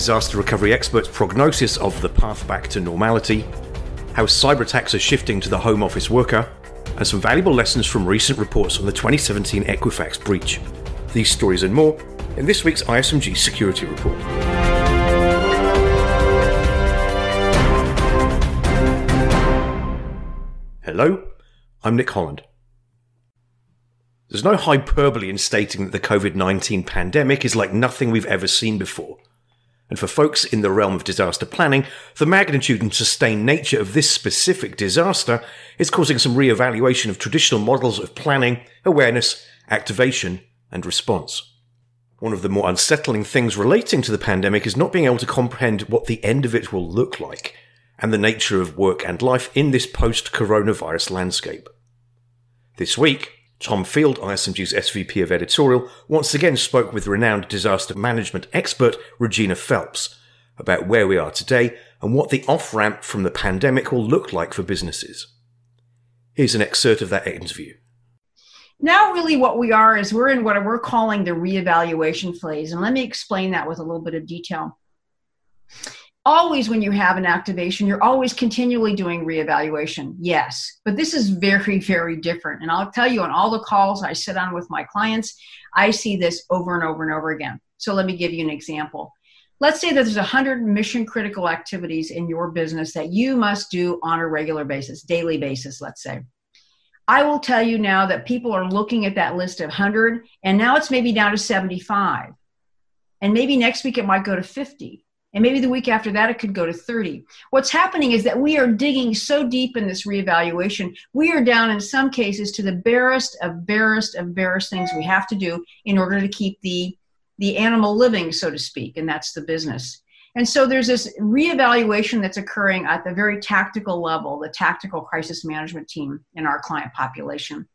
disaster recovery experts' prognosis of the path back to normality, how cyber attacks are shifting to the home office worker, and some valuable lessons from recent reports on the 2017 Equifax breach. These stories and more in this week's ISMG Security Report. Hello, I'm Nick Holland. There's no hyperbole in stating that the COVID 19 pandemic is like nothing we've ever seen before. And for folks in the realm of disaster planning, the magnitude and sustained nature of this specific disaster is causing some re-evaluation of traditional models of planning, awareness, activation, and response. One of the more unsettling things relating to the pandemic is not being able to comprehend what the end of it will look like and the nature of work and life in this post-coronavirus landscape. This week, Tom Field, ISMG's SVP of editorial, once again spoke with renowned disaster management expert Regina Phelps about where we are today and what the off ramp from the pandemic will look like for businesses. Here's an excerpt of that interview. Now, really, what we are is we're in what we're calling the reevaluation phase. And let me explain that with a little bit of detail always when you have an activation you're always continually doing reevaluation. Yes but this is very very different. And i'll tell you on all the calls i sit on with my clients i see this over and over and over again. So let me give you an example. Let's say that there's 100 mission critical activities in your business that you must do on a regular basis daily basis let's say. I will tell you now that people are looking at that list of 100 and now it's maybe down to 75 and maybe next week it might go to 50 and maybe the week after that, it could go to 30. What's happening is that we are digging so deep in this reevaluation, we are down in some cases to the barest of barest of barest things we have to do in order to keep the, the animal living, so to speak, and that's the business. And so there's this reevaluation that's occurring at the very tactical level, the tactical crisis management team in our client population.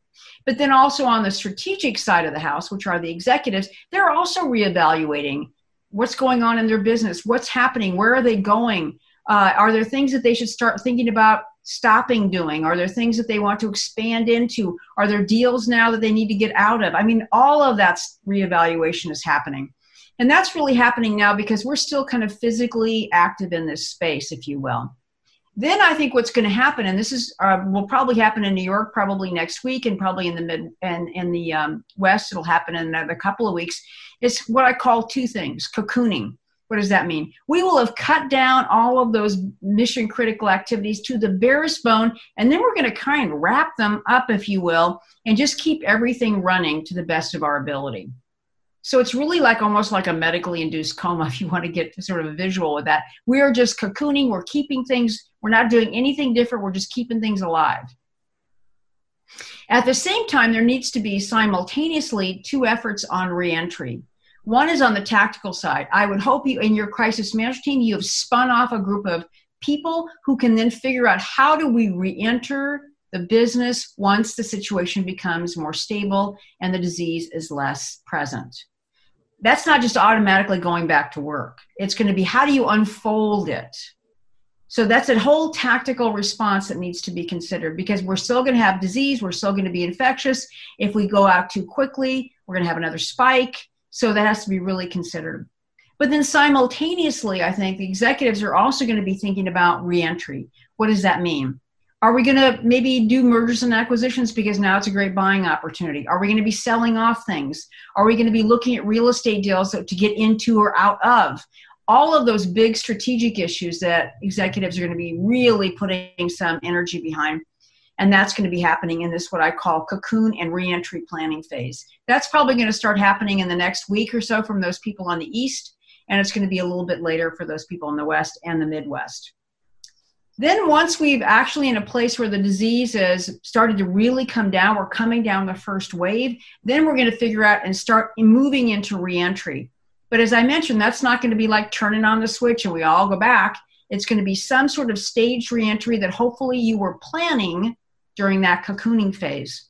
But then also on the strategic side of the house, which are the executives, they're also reevaluating what's going on in their business? What's happening? Where are they going? Uh, are there things that they should start thinking about stopping doing? Are there things that they want to expand into? Are there deals now that they need to get out of? I mean all of that reevaluation is happening. And that's really happening now because we're still kind of physically active in this space if you will then I think what's going to happen, and this is uh, will probably happen in New York probably next week, and probably in the mid and in the um, West it'll happen in another couple of weeks. Is what I call two things: cocooning. What does that mean? We will have cut down all of those mission critical activities to the barest bone, and then we're going to kind of wrap them up, if you will, and just keep everything running to the best of our ability. So it's really like almost like a medically induced coma, if you want to get sort of a visual with that. We are just cocooning, we're keeping things, we're not doing anything different, we're just keeping things alive. At the same time, there needs to be simultaneously two efforts on reentry. One is on the tactical side. I would hope you, in your crisis management team, you have spun off a group of people who can then figure out how do we reenter the business once the situation becomes more stable and the disease is less present that's not just automatically going back to work. It's going to be how do you unfold it? So that's a whole tactical response that needs to be considered because we're still going to have disease, we're still going to be infectious. If we go out too quickly, we're going to have another spike. So that has to be really considered. But then simultaneously, I think the executives are also going to be thinking about reentry. What does that mean? Are we going to maybe do mergers and acquisitions because now it's a great buying opportunity? Are we going to be selling off things? Are we going to be looking at real estate deals to get into or out of? All of those big strategic issues that executives are going to be really putting some energy behind. And that's going to be happening in this, what I call cocoon and reentry planning phase. That's probably going to start happening in the next week or so from those people on the East. And it's going to be a little bit later for those people in the West and the Midwest. Then, once we've actually in a place where the disease has started to really come down, we're coming down the first wave, then we're going to figure out and start moving into reentry. But as I mentioned, that's not going to be like turning on the switch and we all go back. It's going to be some sort of staged reentry that hopefully you were planning during that cocooning phase.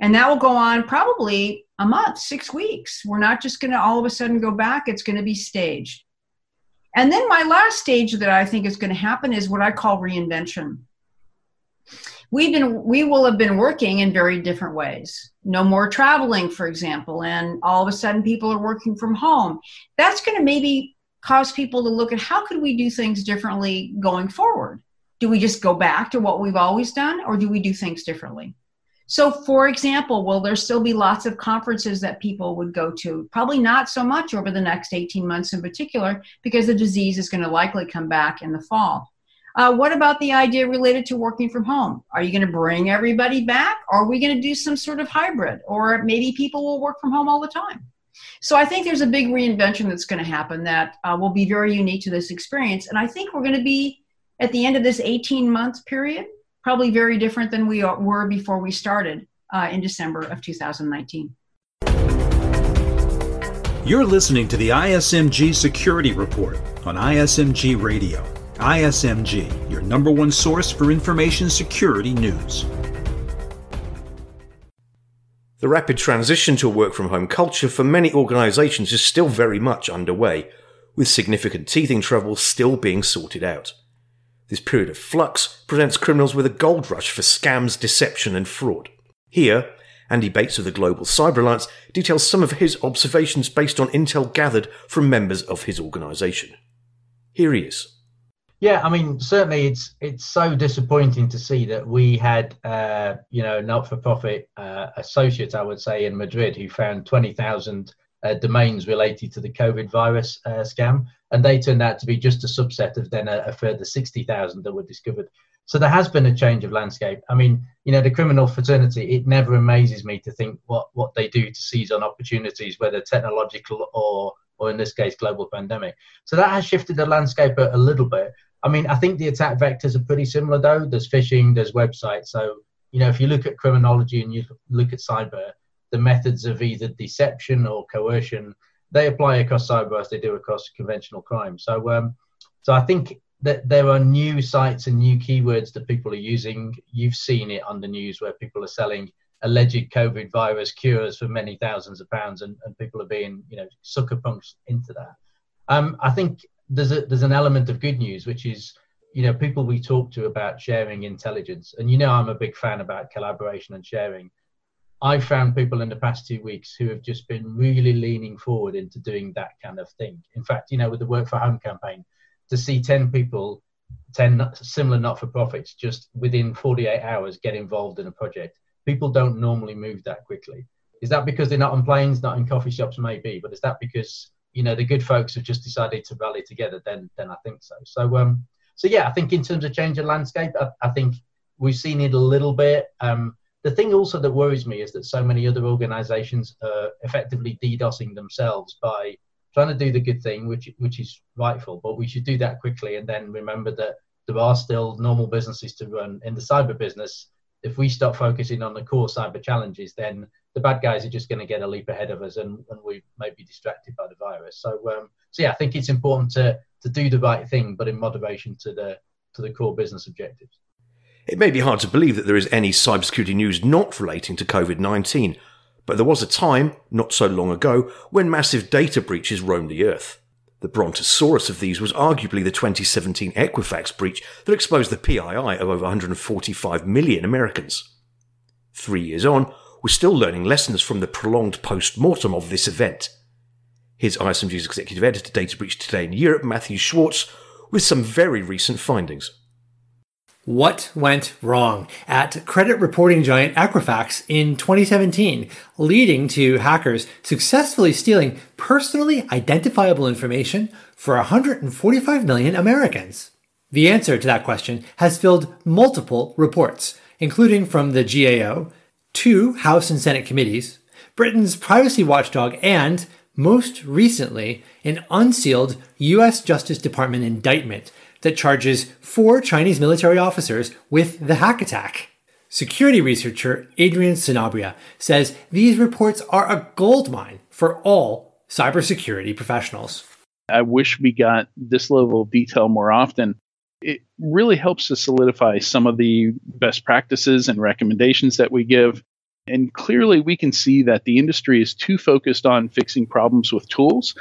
And that will go on probably a month, six weeks. We're not just going to all of a sudden go back, it's going to be staged. And then my last stage that I think is going to happen is what I call reinvention. We've been we will have been working in very different ways. No more traveling, for example, and all of a sudden people are working from home. That's going to maybe cause people to look at how could we do things differently going forward? Do we just go back to what we've always done or do we do things differently? So, for example, will there still be lots of conferences that people would go to? Probably not so much over the next 18 months in particular, because the disease is going to likely come back in the fall. Uh, what about the idea related to working from home? Are you going to bring everybody back? Or are we going to do some sort of hybrid? Or maybe people will work from home all the time? So I think there's a big reinvention that's going to happen that uh, will be very unique to this experience. And I think we're going to be at the end of this 18 month period probably very different than we were before we started uh, in December of 2019. You're listening to the ISMG Security Report on ISMG Radio. ISMG, your number one source for information security news. The rapid transition to a work from home culture for many organizations is still very much underway, with significant teething troubles still being sorted out. This period of flux presents criminals with a gold rush for scams, deception, and fraud. Here, Andy Bates of the Global Cyber Alliance details some of his observations based on intel gathered from members of his organisation. Here he is. Yeah, I mean, certainly it's it's so disappointing to see that we had, uh, you know, not-for-profit uh, associates, I would say, in Madrid who found twenty thousand uh, domains related to the COVID virus uh, scam, and they turned out to be just a subset of then a, a further 60,000 that were discovered. So there has been a change of landscape. I mean, you know, the criminal fraternity, it never amazes me to think what, what they do to seize on opportunities, whether technological or, or in this case, global pandemic. So that has shifted the landscape a, a little bit. I mean, I think the attack vectors are pretty similar though. There's phishing, there's websites. So, you know, if you look at criminology and you look at cyber, the methods of either deception or coercion they apply across cyber as they do across conventional crime. So, um, so I think that there are new sites and new keywords that people are using. You've seen it on the news where people are selling alleged COVID virus cures for many thousands of pounds, and, and people are being, you know, sucker punched into that. Um, I think there's a there's an element of good news, which is, you know, people we talk to about sharing intelligence, and you know, I'm a big fan about collaboration and sharing. I've found people in the past two weeks who have just been really leaning forward into doing that kind of thing. In fact, you know, with the Work for Home campaign, to see 10 people, 10 similar not for profits, just within 48 hours get involved in a project, people don't normally move that quickly. Is that because they're not on planes, not in coffee shops, maybe, but is that because you know the good folks have just decided to rally together? Then, then I think so. So, um, so yeah, I think in terms of change of landscape, I, I think we've seen it a little bit. Um, the thing also that worries me is that so many other organizations are effectively DDoSing themselves by trying to do the good thing, which which is rightful, but we should do that quickly and then remember that there are still normal businesses to run in the cyber business. If we stop focusing on the core cyber challenges, then the bad guys are just going to get a leap ahead of us, and, and we may be distracted by the virus. So, um, so yeah, I think it's important to to do the right thing, but in moderation to the to the core business objectives. It may be hard to believe that there is any cybersecurity news not relating to COVID 19, but there was a time, not so long ago, when massive data breaches roamed the Earth. The brontosaurus of these was arguably the 2017 Equifax breach that exposed the PII of over 145 million Americans. Three years on, we're still learning lessons from the prolonged post mortem of this event. Here's ISMG's executive editor, Data Breach Today in Europe, Matthew Schwartz, with some very recent findings. What went wrong at credit reporting giant Equifax in 2017, leading to hackers successfully stealing personally identifiable information for 145 million Americans? The answer to that question has filled multiple reports, including from the GAO, two House and Senate committees, Britain's privacy watchdog, and, most recently, an unsealed US Justice Department indictment that charges four Chinese military officers with the hack attack. Security researcher Adrian Sanabria says these reports are a goldmine for all cybersecurity professionals. I wish we got this level of detail more often. It really helps to solidify some of the best practices and recommendations that we give. And clearly, we can see that the industry is too focused on fixing problems with tools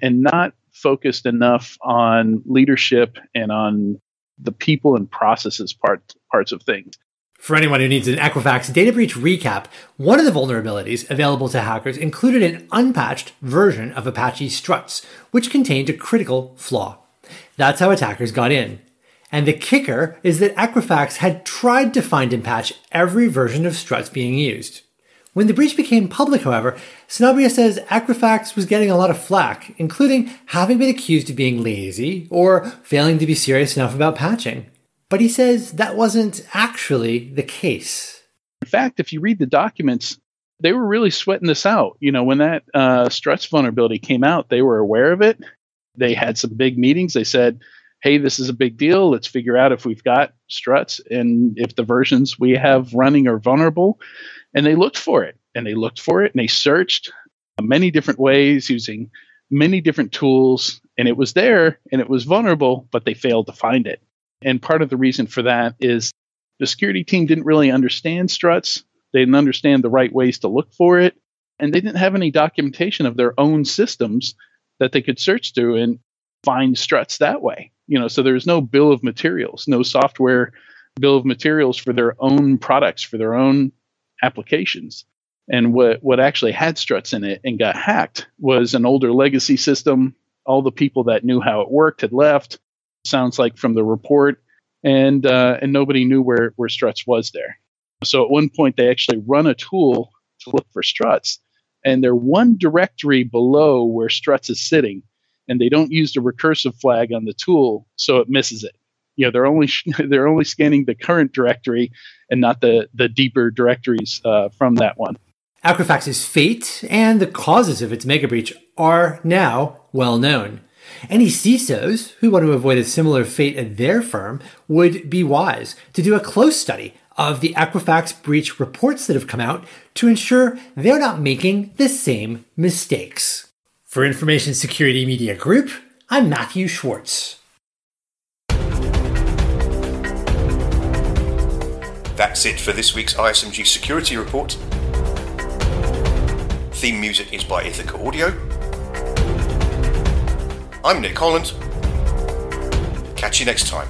and not focused enough on leadership and on the people and processes part, parts of things. For anyone who needs an Equifax data breach recap, one of the vulnerabilities available to hackers included an unpatched version of Apache Struts, which contained a critical flaw. That's how attackers got in. And the kicker is that Equifax had tried to find and patch every version of Struts being used. When the breach became public, however, Sanabria says Equifax was getting a lot of flack, including having been accused of being lazy or failing to be serious enough about patching. But he says that wasn't actually the case. In fact, if you read the documents, they were really sweating this out. You know, when that uh, struts vulnerability came out, they were aware of it. They had some big meetings. They said, hey, this is a big deal. Let's figure out if we've got struts and if the versions we have running are vulnerable. And they looked for it and they looked for it and they searched many different ways using many different tools. And it was there and it was vulnerable, but they failed to find it. And part of the reason for that is the security team didn't really understand struts. They didn't understand the right ways to look for it. And they didn't have any documentation of their own systems that they could search through and find struts that way. You know, so there's no bill of materials, no software bill of materials for their own products, for their own applications. And what, what actually had struts in it and got hacked was an older legacy system. All the people that knew how it worked had left. Sounds like from the report, and uh, and nobody knew where where struts was there. So at one point they actually run a tool to look for struts, and they're one directory below where struts is sitting, and they don't use the recursive flag on the tool, so it misses it. You know, they're only they're only scanning the current directory and not the the deeper directories uh, from that one. Equifax's fate and the causes of its mega breach are now well known. Any CISOs who want to avoid a similar fate at their firm would be wise to do a close study of the Equifax breach reports that have come out to ensure they're not making the same mistakes. For Information Security Media Group, I'm Matthew Schwartz. That's it for this week's ISMG Security Report. Theme music is by Ithaca Audio. I'm Nick Holland. Catch you next time.